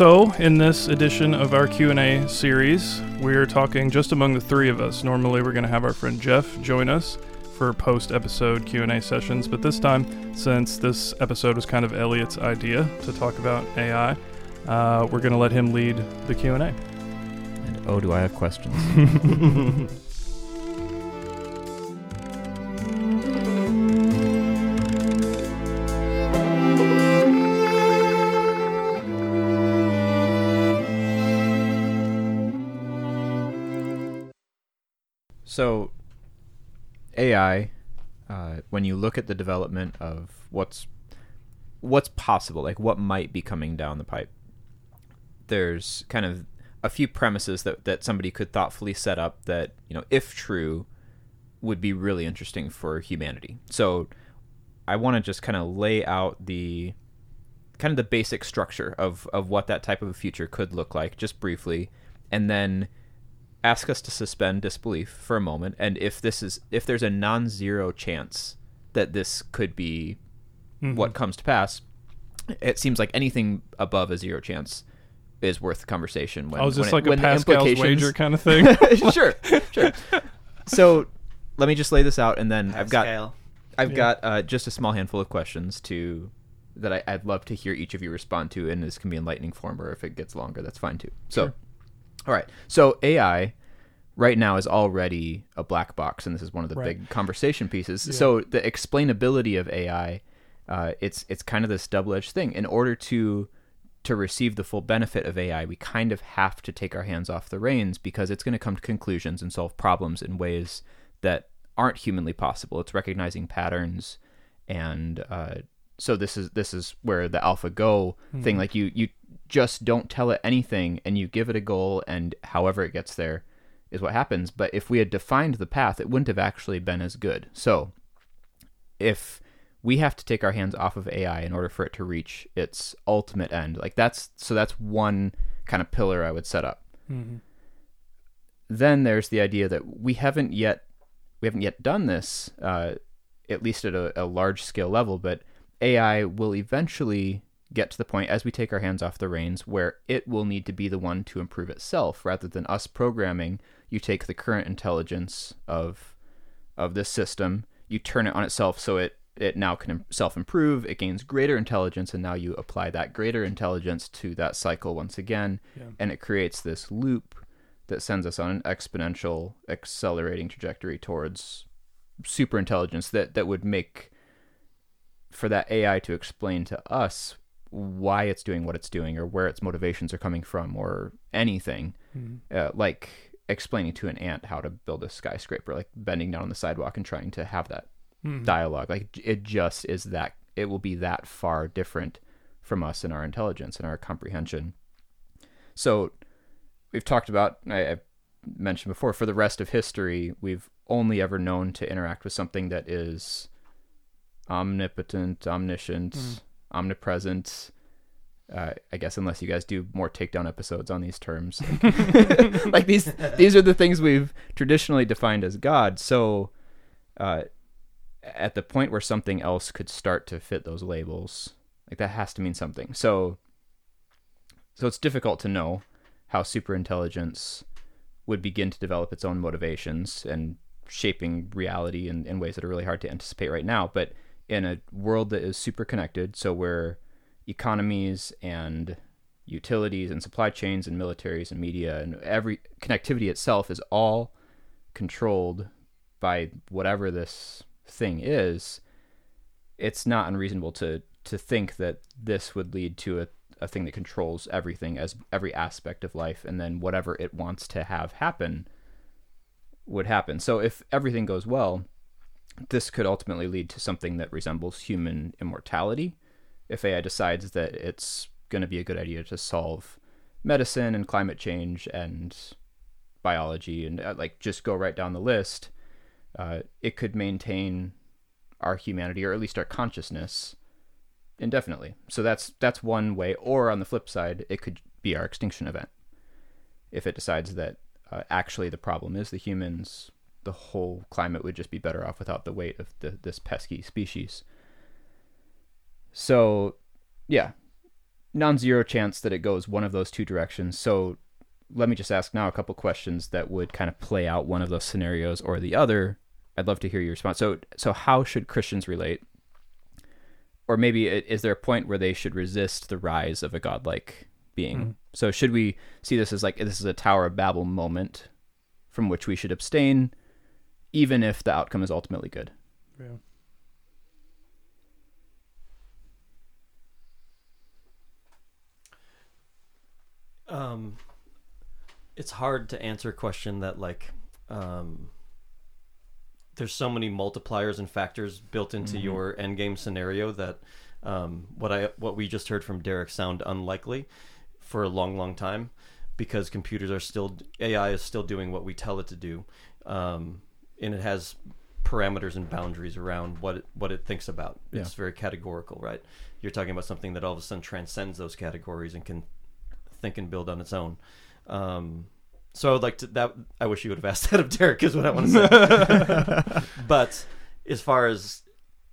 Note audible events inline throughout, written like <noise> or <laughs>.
So, in this edition of our Q&A series, we're talking just among the three of us. Normally, we're going to have our friend Jeff join us for post-episode Q&A sessions, but this time, since this episode was kind of Elliot's idea to talk about AI, uh, we're going to let him lead the Q&A. And oh, do I have questions? <laughs> so, AI, uh, when you look at the development of what's what's possible, like what might be coming down the pipe, there's kind of a few premises that, that somebody could thoughtfully set up that, you know, if true, would be really interesting for humanity. So I want to just kind of lay out the kind of the basic structure of, of what that type of a future could look like, just briefly, and then ask us to suspend disbelief for a moment. And if this is if there's a non-zero chance that this could be Mm-hmm. what comes to pass, it seems like anything above a zero chance is worth the conversation. When, oh, is when this it- like a when the Pascal's implications- wager <laughs> kind of thing? <laughs> sure, sure. So let me just lay this out, and then I've got I've Yeah. got uh, just a small handful of questions to that I, I'd love to hear each of you respond to, and this can be in lightning form, or if it gets longer, that's fine too. So, Sure. All right. So AI right now is already a black box, and this is one of the Right. big conversation pieces. Yeah. So the explainability of AI, uh, it's it's kind of this double edged thing. In order to to receive the full benefit of AI, we kind of have to take our hands off the reins because it's going to come to conclusions and solve problems in ways that aren't humanly possible. It's recognizing patterns, and uh, so this is this is where the AlphaGo thing, like you you just don't tell it anything, and you give it a goal, and however it gets there is what happens. But if we had defined the path, it wouldn't have actually been as good. So if we have to take our hands off of AI in order for it to reach its ultimate end. Like that's so that's one kind of pillar I would set up. Mhm. Then there's the idea that we haven't yet we haven't yet done this, uh, at least at a, a large scale level, but AI will eventually get to the point as we take our hands off the reins where it will need to be the one to improve itself rather than us programming. You take the current intelligence of of this system, you turn it on itself so it it now can self improve, it gains greater intelligence, and now you apply that greater intelligence to that cycle once again, Yeah. and it creates this loop that sends us on an exponential accelerating trajectory towards super intelligence that, that would make for that AI to explain to us why it's doing what it's doing or where its motivations are coming from or anything Mhm. uh, like explaining to an ant how to build a skyscraper like bending down on the sidewalk and trying to have that Mhm. dialogue like it just is that it will be that far different from us in our intelligence and our comprehension so we've talked about I, i've mentioned before for the rest of history we've only ever known to interact with something that is omnipotent omniscient Mm. Omnipresent uh, I guess unless you guys do more takedown episodes on these terms, <laughs> <laughs> like these these are the things we've traditionally defined as God. So, uh, at the point where something else could start to fit those labels, like that has to mean something. So, so it's difficult to know how superintelligence would begin to develop its own motivations and shaping reality in, in ways that are really hard to anticipate right now. But in a world that is super connected, so where economies and utilities and supply chains and militaries and media and every connectivity itself is all controlled by whatever this thing is, it's not unreasonable to to think that this would lead to a, a thing that controls everything as every aspect of life and then whatever it wants to have happen would happen. So if everything goes well, this could ultimately lead to something that resembles human immortality if AI decides that it's going to be a good idea to solve medicine and climate change and biology and uh, like just go right down the list, uh, it could maintain our humanity or at least our consciousness indefinitely. So that's that's one way. Or on the flip side, it could be our extinction event if it decides that uh, actually the problem is the humans. The whole climate would just be better off without the weight of the, this pesky species. So, yeah, non-zero chance that it goes one of those two directions. So let me just ask now a couple questions that would kind of play out one of those scenarios or the other. I'd love to hear your response. So so how should Christians relate? Or maybe is there a point where they should resist the rise of a godlike being? Mhm. So should we see this as like this is a Tower of Babel moment from which we should abstain even if the outcome is ultimately good? Yeah. Um, it's hard to answer a question that like um, there's so many multipliers and factors built into Mhm. your end game scenario that um, what I what we just heard from Derek sound unlikely for a long, long time because computers are still AI is still doing what we tell it to do, um, and it has parameters and boundaries around what it, what it thinks about. Yeah. It's very categorical, right? You're talking about something that all of a sudden transcends those categories and can think and build on its own. Um, so I would like to that. I wish you would have asked <laughs> that of Derek, is what I want to say. <laughs> but as far as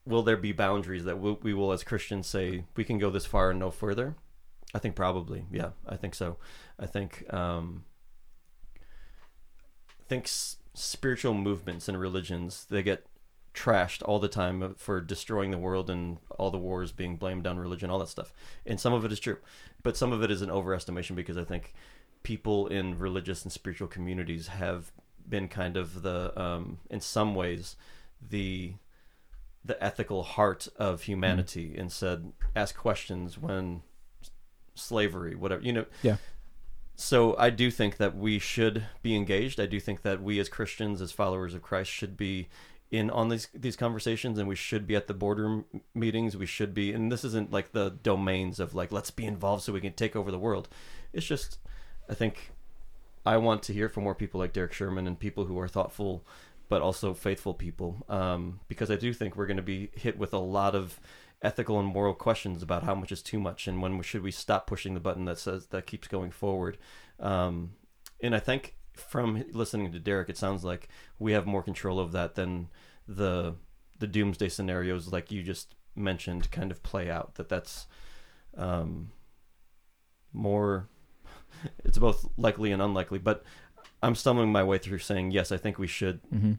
will there be boundaries that we, we will, as Christians, say we can go this far and no further? I think probably, yeah, I think so. I think um, I think s- spiritual movements and religions they get trashed all the time for destroying the world and all the wars being blamed on religion, all that stuff. And some of it is true, but some of it is an overestimation because I think people in religious and spiritual communities have been kind of the, um, in some ways, the the ethical heart of humanity and said ask questions when slavery whatever you know Yeah. So i do think that we should be engaged. I do think that we as christians as followers of christ should be in on these these conversations and we should be at the boardroom meetings. We should be and this isn't like the domains of like let's be involved so we can take over the world. It's just i think i want to hear from more people like derek Schuurman and people who are thoughtful but also faithful people. Um, because i do think we're going to be hit with a lot of ethical and moral questions about how much is too much and when should we stop pushing the button that says that keeps going forward um, and i think from listening to derek it sounds like we have more control of that than the the doomsday scenarios like you just mentioned kind of play out that that's um, more <laughs> it's both likely and unlikely but i'm stumbling my way through saying yes i think we should Mm-hmm.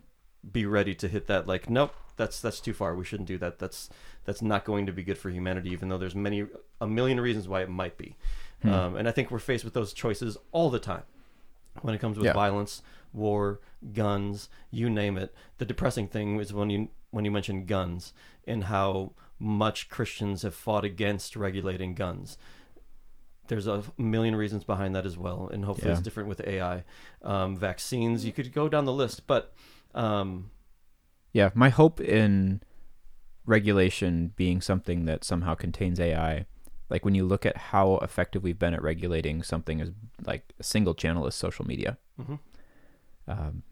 be ready to hit that like nope that's that's too far. We shouldn't do that. That's that's not going to be good for humanity even though there's many a million reasons why it might be. Hmm. um, and i think we're faced with those choices all the time when it comes with Yeah. violence war guns you name it. The depressing thing is when you when you mention guns and how much christians have fought against regulating guns. There's a million reasons behind that as well and hopefully it's different with ai um, vaccines you could go down the list but um, Yeah, my hope in regulation being something that somehow contains AI, like when you look at how effective we've been at regulating something as like a single channel as social media, mhm. um,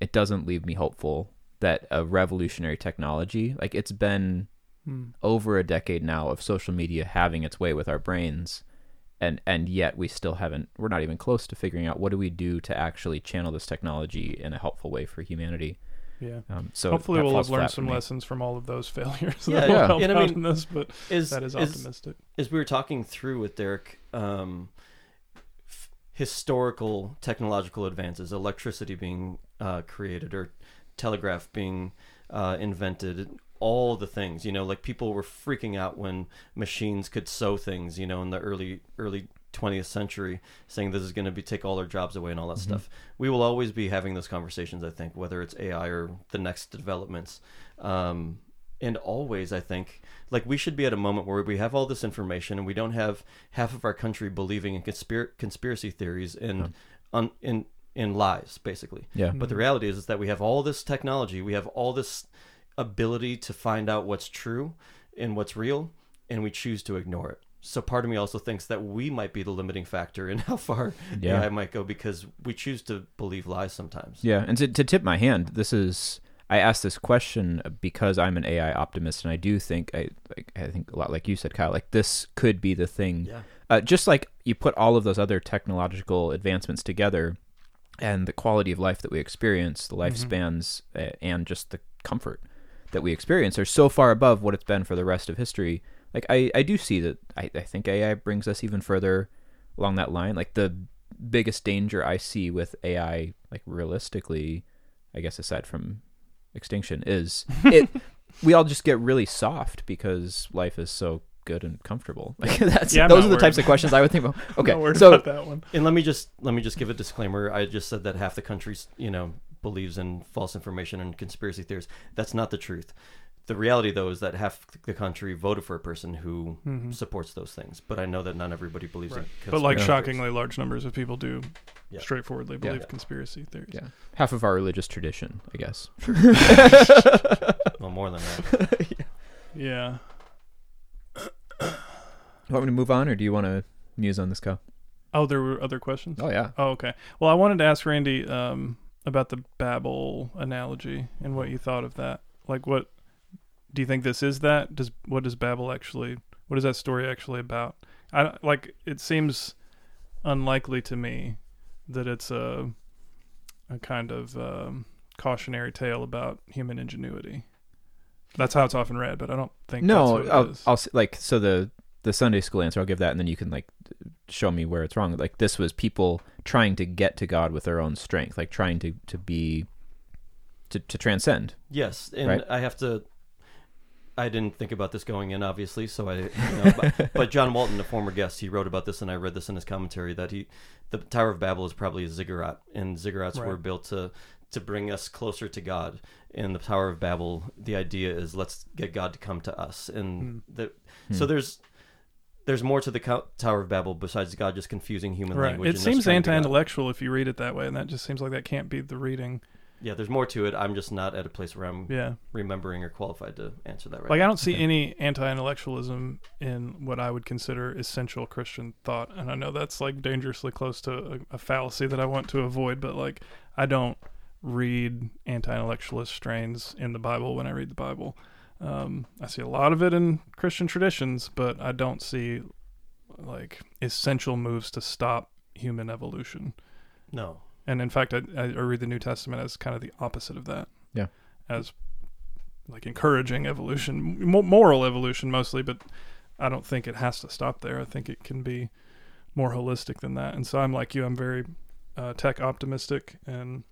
it doesn't leave me hopeful that a revolutionary technology, like it's been Hmm. over a decade now of social media having its way with our brains and and yet we still haven't we're not even close to figuring out what do we do to actually channel this technology in a helpful way for humanity Yeah. um, so Hopefully, we'll have learned some lessons from all of those <laughs> failures. Yeah, that will yeah. help And I mean, in this, but is that is is- optimistic. as we were talking through with Derek, um, f- historical technological advances, electricity being uh, created or telegraph being uh, invented, all the things, you know, like people were freaking out when machines could sew things, you know, in the early early 20th century, saying this is going to be take all our jobs away and all that Mhm. stuff. We will always be having those conversations, I think, whether it's AI or the next developments. Um, and always, I think, like we should be at a moment where we have all this information and we don't have half of our country believing in conspir- conspiracy theories and Yeah. in in lies, basically. yeah But the reality is, is that we have all this technology, we have all this ability to find out what's true and what's real, and we choose to ignore it. So part of me also thinks that we might be the limiting factor in <laughs> how far Yeah. AI might go because we choose to believe lies sometimes. Yeah, and to, to tip my hand, this is I asked this question because I'm an AI optimist, and I do think I like, I think a lot like you said, Kyle. Like this could be the thing. Yeah. Uh, just like you put all of those other technological advancements together, and the quality of life that we experience, the lifespans, uh, and just the comfort that we experience are so far above what it's been for the rest of history. Like I I do see that I I think AI brings us even further along that line. Like the biggest danger I see with AI, like realistically, I guess aside from extinction, is <laughs> it. we all just get really soft because life is so good and comfortable. <laughs> Like that's Yeah, those are the worried. types of questions I would think about. <laughs> Okay, Not so about that one. And let me just let me just give a disclaimer. I just said that half the country's you know, believes in false information and conspiracy theories. That's not the truth. The reality, though, is that half the country voted for a person who Mhm. supports those things. But I know that not everybody believes Right. in. But like shockingly large numbers of people do Yeah. straightforwardly Yeah. believe conspiracy theories. yeah, half of our religious tradition, I guess. <laughs> well, more than that. <laughs> Yeah. You want me to move on, or do you want to muse on this, Kyle? Oh, there were other questions. Oh yeah. Oh, okay. Well, I wanted to ask Randy um, about the Babel analogy and what you thought of that. Like, what do you think this is? That does what does Babel actually? What is that story actually about? I like. It seems unlikely to me that it's a a kind of um, cautionary tale about human ingenuity. That's how it's often read, but I don't think No, That's what it I'll, is. I'll like so the the Sunday school answer. I'll give that, and then you can like show me where it's wrong. Like this was people trying to get to God with their own strength, like trying to to be to to transcend. Yes, and Right. I have to. I didn't think about this going in, obviously. So I, you know, but, <laughs> but John Walton, a former guest, he wrote about this, and I read this in his commentary that he, the Tower of Babel is probably a ziggurat, and ziggurats were built to to bring us closer to God. In the Tower of Babel, the idea is let's get God to come to us, and the, so Hmm. there's there's more to the co- Tower of Babel besides God just confusing human right. language. It seems trying to God. anti-intellectual if you read it that way, and that just seems like that can't be the reading. Yeah, there's more to it. I'm just not at a place where I'm Yeah. remembering or qualified to answer that right. Like now. I don't see Okay. any anti-intellectualism in what I would consider essential Christian thought, and I know that's like dangerously close to a, a fallacy that I want to avoid. But like, I don't read anti-intellectualist strains in the Bible when I read the Bible. Um, I see a lot of it in Christian traditions, but I don't see like essential moves to stop human evolution. No. And in fact, I, I read the New Testament as kind of the opposite of that. Yeah. As like encouraging evolution, moral evolution mostly, but I don't think it has to stop there. I think it can be more holistic than that. And so I'm like you, I'm very uh, tech optimistic, and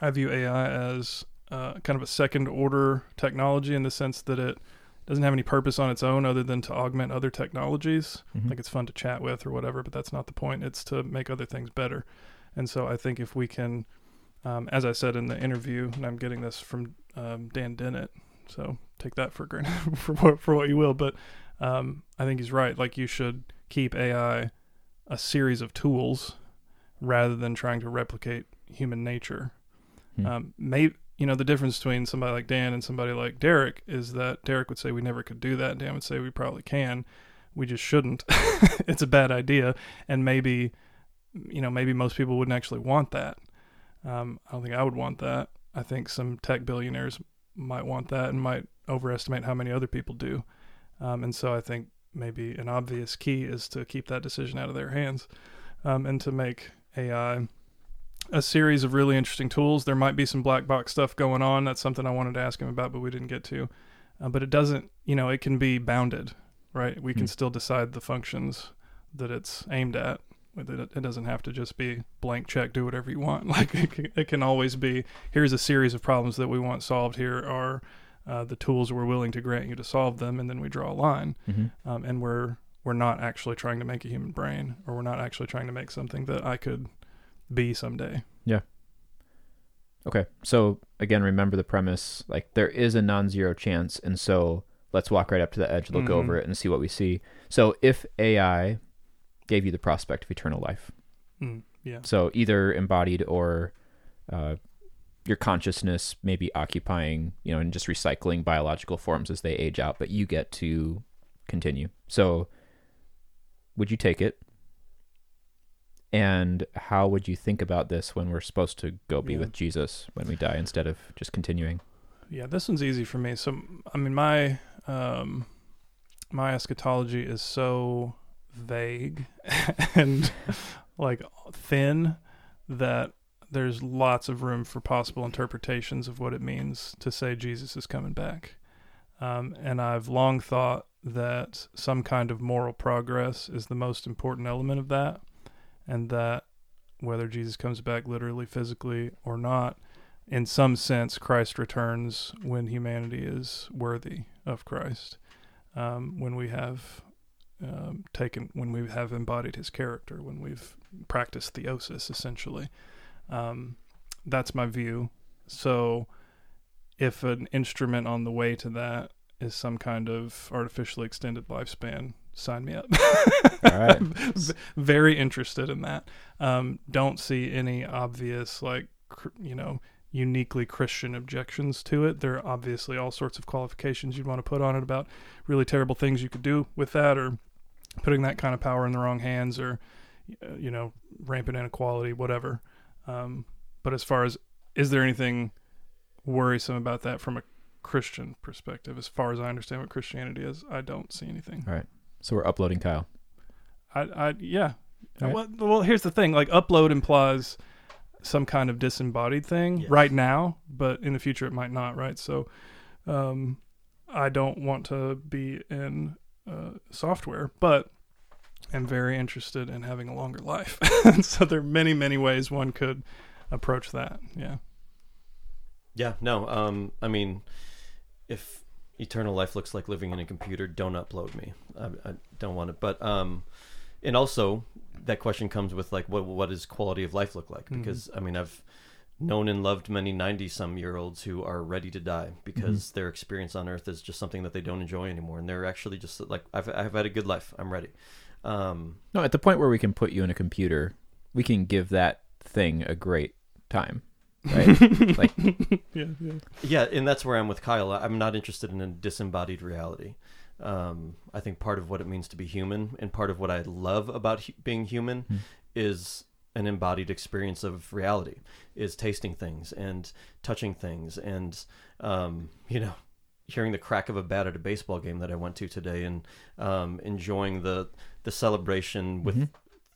I view AI as uh, kind of a second order technology in the sense that it doesn't have any purpose on its own other than to augment other technologies Mhm. like it's fun to chat with or whatever but that's not the point it's to make other things better and so i think if we can um, as i said in the interview and i'm getting this from um, dan dennett so take that for granted <laughs> for, what, for what you will but um, i think he's right like you should keep ai a series of tools rather than trying to replicate human nature Hmm. um, may you know the difference between somebody like Dan and somebody like Derek is that Derek would say we never could do that. Dan would say we probably can. We just shouldn't. <laughs> it's a bad idea, and maybe you know maybe most people wouldn't actually want that. Um, I don't think I would want that. I think some tech billionaires might want that and might overestimate how many other people do. Um, and so I think maybe an obvious key is to keep that decision out of their hands um, and to make AI a series of really interesting tools. There might be some black box stuff going on. That's something I wanted to ask him about, but we didn't get to. Uh, but it doesn't, you know, it can be bounded, right? We can Hmm. still decide the functions that it's aimed at. It, it doesn't have to just be blank check, do whatever you want. <laughs> Like it can, always be here's a series of problems that we want solved. Here are uh, the tools we're willing to grant you to solve them, and then we draw a line. Mhm. Um, and we're we're not actually trying to make a human brain, or we're not actually trying to make something that I could be someday. Yeah. Okay. So again, remember the premise. Like there is a non-zero chance, and so let's walk right up to the edge, look Mhm. over it, and see what we see. So if AI gave you the prospect of eternal life, Mm, yeah. so either embodied or uh, your consciousness maybe occupying, you know, and just recycling biological forms as they age out, but you get to continue. So would you take it? And how would you think about this when we're supposed to go be Yeah. with Jesus when we die instead of just continuing? Yeah, this one's easy for me. So, I mean, my um, my eschatology is so vague <laughs> and like thin that there's lots of room for possible interpretations of what it means to say Jesus is coming back. Um, and I've long thought that some kind of moral progress is the most important element of that, and that whether Jesus comes back literally, physically, or not, in some sense, Christ returns when humanity is worthy of Christ, um, when we have um, taken, when we have embodied his character, when we've practiced theosis, essentially. Um, that's my view. So, if an instrument on the way to that is some kind of artificially extended lifespan, sign me up. <laughs> All right. <laughs> V- Very interested in that. Um, don't see any obvious, like, cr- you know, uniquely Christian objections to it. There are obviously all sorts of qualifications you'd want to put on it about really terrible things you could do with that, or putting that kind of power in the wrong hands, or, uh, you know, rampant inequality, whatever. Um, but as far as is there anything worrisome about that from a Christian perspective? As far as I understand what Christianity is, I don't see anything. All right. So we're uploading Kyle. I, I yeah. All right. Well, well, here's the thing. Like, upload implies some kind of disembodied thing Yes. right now, but in the future it might not. Right. So, um, I don't want to be in uh, software, but am very interested in having a longer life. <laughs> so there are many, many ways one could approach that. Yeah. Yeah, no. Um, I mean, if eternal life looks like living in a computer, don't upload me. I, I don't want it. But um, and also that question comes with like, what what does quality of life look like? Mhm. Because I mean, I've known and loved many ninety some year olds who are ready to die because their experience on Earth is just something that they don't enjoy anymore, and they're actually just like, I've I've had a good life. I'm ready. Um, No, at the point where we can put you in a computer, we can give that thing a great time. Right? <laughs> like Yeah. Yeah. Yeah, and that's where I'm with Kyle. I'm not interested in a disembodied reality. Um, I think part of what it means to be human and part of what I love about hu- being human Hmm. is an embodied experience of reality, is tasting things and touching things and, um, you know, hearing the crack of a bat at a baseball game that I went to today and um, enjoying the the celebration with Mhm.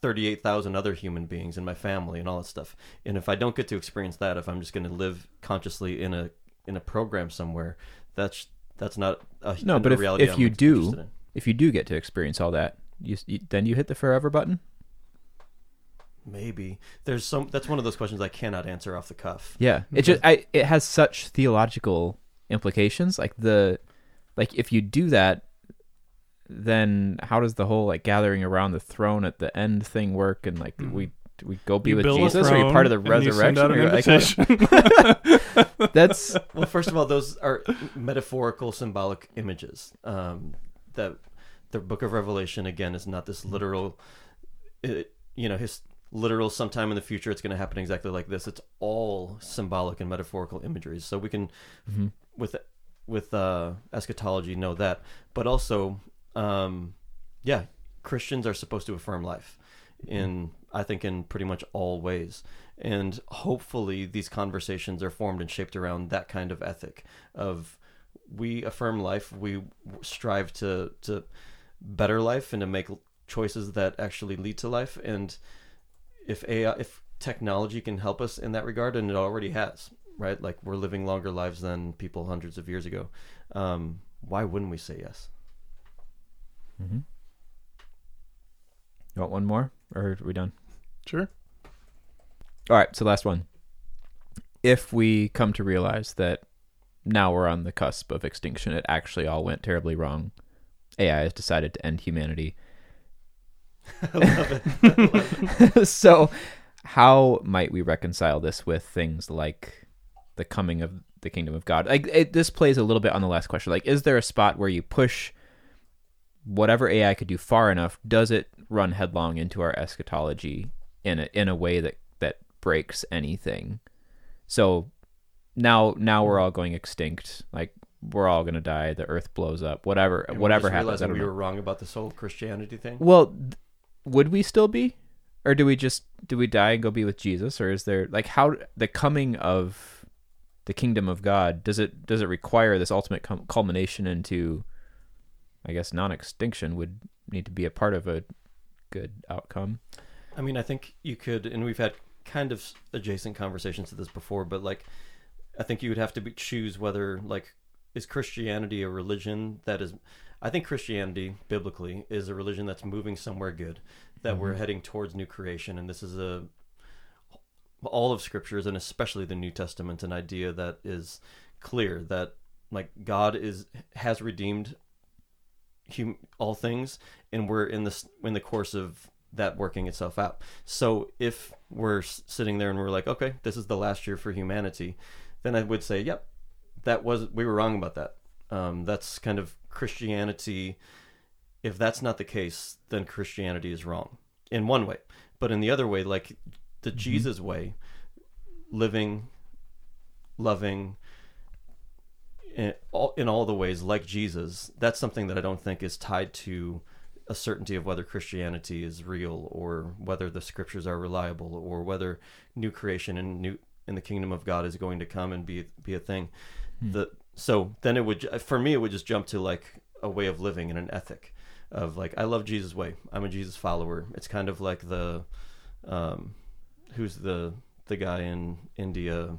38,000 other human beings in my family and all that stuff. And if I don't get to experience that, if I'm just going to live consciously in a in a program somewhere, that's that's not a No, but if- reality if I'm you do- if you do get to experience all that, you, you then you hit the forever button. Maybe there's some that's one of those questions I cannot answer off the cuff. Yeah, it mm-hmm. just I it has such theological implications. Like the like if you do that, then how does the whole like gathering around the throne at the end thing work? And like we mm-hmm. we go be You with Jesus? Or are you part of the throne and you send resurrection? Or you're like, <laughs> <laughs> that's Well, first of all, those are metaphorical, symbolic images. Um, that the Book of Revelation again is not this literal, it, you know, his literal. Sometime in the future, it's going to happen exactly like this. It's all symbolic and metaphorical imageries. So we can, Mhm. with with uh, eschatology, know that. But also, um, yeah, Christians are supposed to affirm life in I think in pretty much all ways. And hopefully these conversations are formed and shaped around that kind of ethic of we affirm life, we strive to to better life and to make choices that actually lead to life and if AI if technology can help us in that regard and it already has, right? Like we're living longer lives than people hundreds of years ago. Um, why wouldn't we say yes? Mhm. You want one more, or are we done? sure. All right, so last one. If we come to realize that now we're on the cusp of extinction, it actually all went terribly wrong. AI has decided to end humanity. <laughs> I love it. I love it. <laughs> so, how might we reconcile this with things like the coming of the kingdom of God? Like it, this plays a little bit on the last question. Like, is there a spot where you push whatever AI could do far enough? Does it run headlong into our eschatology in a in a way that that breaks anything? So now now we're all going extinct. Like we're all gonna die. The earth blows up. Whatever And whatever happens. I realizing don't we know. were wrong about this whole Christianity thing. Well, would we still be, or do we just do we die and go be with Jesus, or is there like how the coming of the kingdom of God does it does it require this ultimate cum- culmination into, I guess, non-extinction would need to be a part of a good outcome. I mean, I think you could, and we've had kind of adjacent conversations to this before, but like, I think you would have to be, choose whether like is Christianity a religion that is I think Christianity biblically is a religion that's moving somewhere good that we're Mhm. heading towards new creation and this is a all of scriptures and especially the New Testament an idea that is clear that like God is has redeemed hum, all things and we're in this in the course of that working itself out. So if we're sitting there and we're like, okay, this is the last year for humanity, then I would say, yep, that was we were wrong about that. Um, that's kind of Christianity. If that's not the case, then Christianity is wrong in one way, but in the other way, like the Mhm. Jesus way, living, loving. In all, in all the ways like Jesus, that's something that I don't think is tied to a certainty of whether Christianity is real or whether the scriptures are reliable or whether new creation and new in the kingdom of God is going to come and be be a thing. Hmm. The so then it would for me it would just jump to like a way of living and an ethic of like I love Jesus way. I'm a Jesus follower. It's kind of like the um who's the the guy in India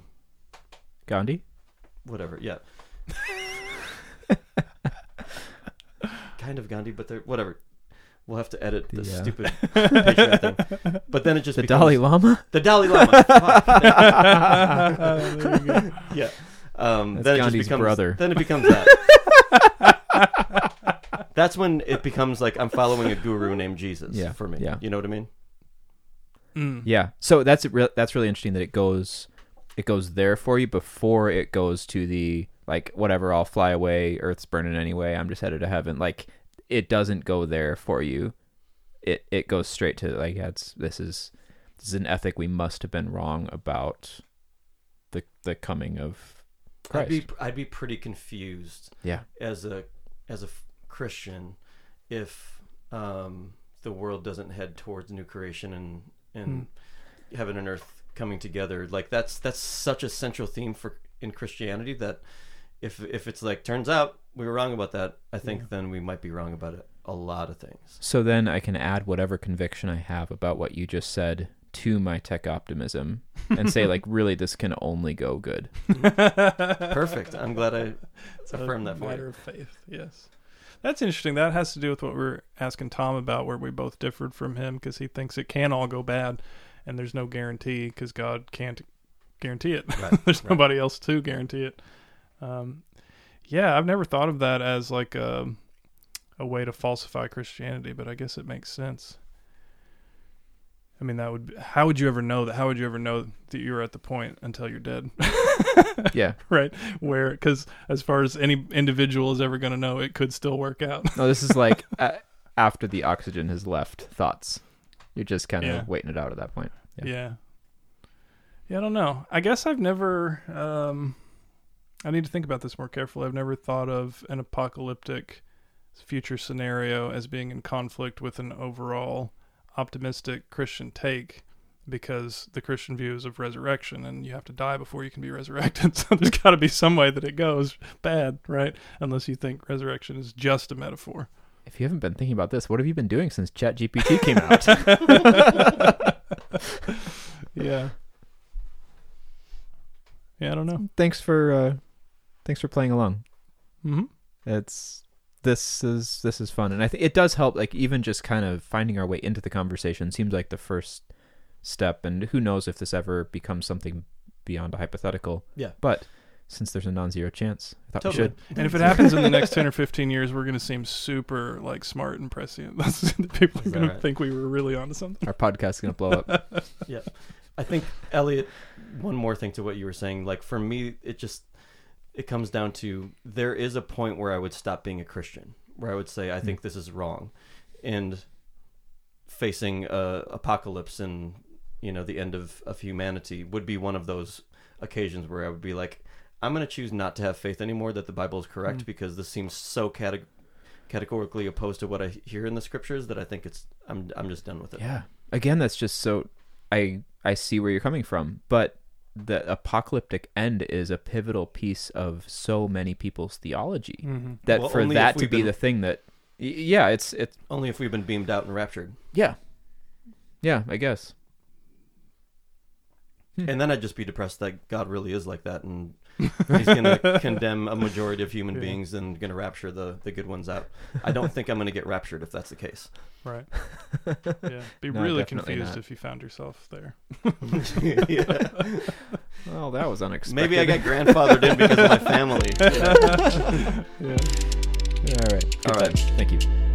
Gandhi. whatever. Yeah. <laughs> kind of Gandhi, but they're whatever. We'll have to edit the uh, stupid Patreon thing. But then it just The becomes, Dalai Lama. The Dalai Lama. <laughs> Fuck. <laughs> There you go. yeah. Um, That's then it just becomes, brother. Then it becomes that. <laughs> That's when it becomes like I'm following a guru named Jesus Yeah, for me. yeah. You know what I mean? Mm. Yeah. So that's re- that's really interesting that it goes it goes there for you before it goes to the like whatever I'll fly away earth's burning anyway I'm just headed to heaven like it doesn't go there for you it it goes straight to like yeah, it's this is this is an ethic we must have been wrong about the the coming of I'd be I'd be pretty confused yeah as a as a Christian if um, the world doesn't head towards new creation and and heaven and earth coming together. Like that's that's such a central theme for in Christianity that if if it's like turns out we were wrong about that, I think Yeah. then we might be wrong about it, a lot of things. so then I can add whatever conviction I have about what you just said to my tech optimism and say like really this can only go good <laughs> Perfect. I'm glad I It's a affirmed that for matter you. of faith. Yes, that's interesting. That has to do with what we are asking Tom about, where we both differed from him because he thinks it can all go bad, and there's no guarantee because God can't guarantee it. Right, <laughs> there's right. nobody else to guarantee it. Um, yeah, I've never thought of that as like a a way to falsify Christianity, but I guess it makes sense. I mean, that would. How would you ever know that? How would you ever know that you're at the point until you're dead? <laughs> yeah <laughs> right where because as far as any individual is ever going to know it could still work out No, this is like <laughs> uh, after the oxygen has left. Thoughts. You're just kind of Yeah. waiting it out at that point. Yeah. yeah. yeah i don't know i guess i've never um i need to think about this more carefully i've never thought of an apocalyptic future scenario as being in conflict with an overall optimistic christian take because the christian view is of resurrection and you have to die before you can be <laughs> resurrected so there's got to be some way that it goes bad right unless you think resurrection is just a metaphor If you haven't been thinking about this, what have you been doing since ChatGPT came out? <laughs> yeah. Yeah, I don't know. thanks for uh, thanks for playing along. hmm It's this is this is fun, and I think it does help. Like even just kind of finding our way into the conversation seems like the first step, and who knows if this ever becomes something beyond a hypothetical. Yeah. But since there's a non-zero chance, I thought Totally. we should. And if it happens in the next 10 or 15 years, we're going to seem super like smart and prescient. <laughs> That's, people are Is that going to think we were really onto something. Our podcast is gonna blow up. <laughs> Yeah, I think Elliot. One more thing to what you were saying. Like for me, it just it comes down to there is a point where I would stop being a Christian, where I would say I think this is wrong, and facing uh, apocalypse and you know the end of of humanity would be one of those occasions where I would be like, I'm going to choose not to have faith anymore that the Bible is correct Mm. because this seems so cate- categorically opposed to what I hear in the scriptures that I think it's I'm I'm just done with it. Yeah. Again, that's just so I I see where you're coming from, but the apocalyptic end is a pivotal piece of so many people's theology. Mm-hmm. That Well, for that to be been- the thing that yeah, it's it's Only if we've been beamed out and raptured. yeah. Yeah, I guess. Hmm. And then I'd just be depressed that God really is like that and He's going <laughs> to condemn a majority of human Yeah. beings and going to rapture the, the good ones out. I don't think I'm going to get raptured if that's the case. Right. <laughs> Yeah. Be No, really confused not. if you found yourself there. yeah. <laughs> Well, that was unexpected. Maybe I got grandfathered in because of my family. Yeah. Yeah. All right. Good All right. times. Thank you.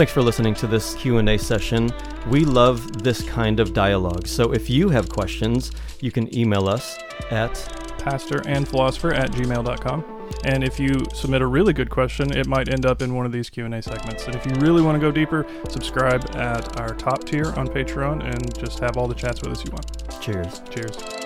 Thanks for listening to this Q&A session. We love this kind of dialogue. So if you have questions, you can email us at Pastor and philosopher at gmail.com. And if you submit a really good question, it might end up in one of these Q&A segments. And if you really want to go deeper, subscribe at our top tier on Patreon and just have all the chats with us you want. cheers. Cheers.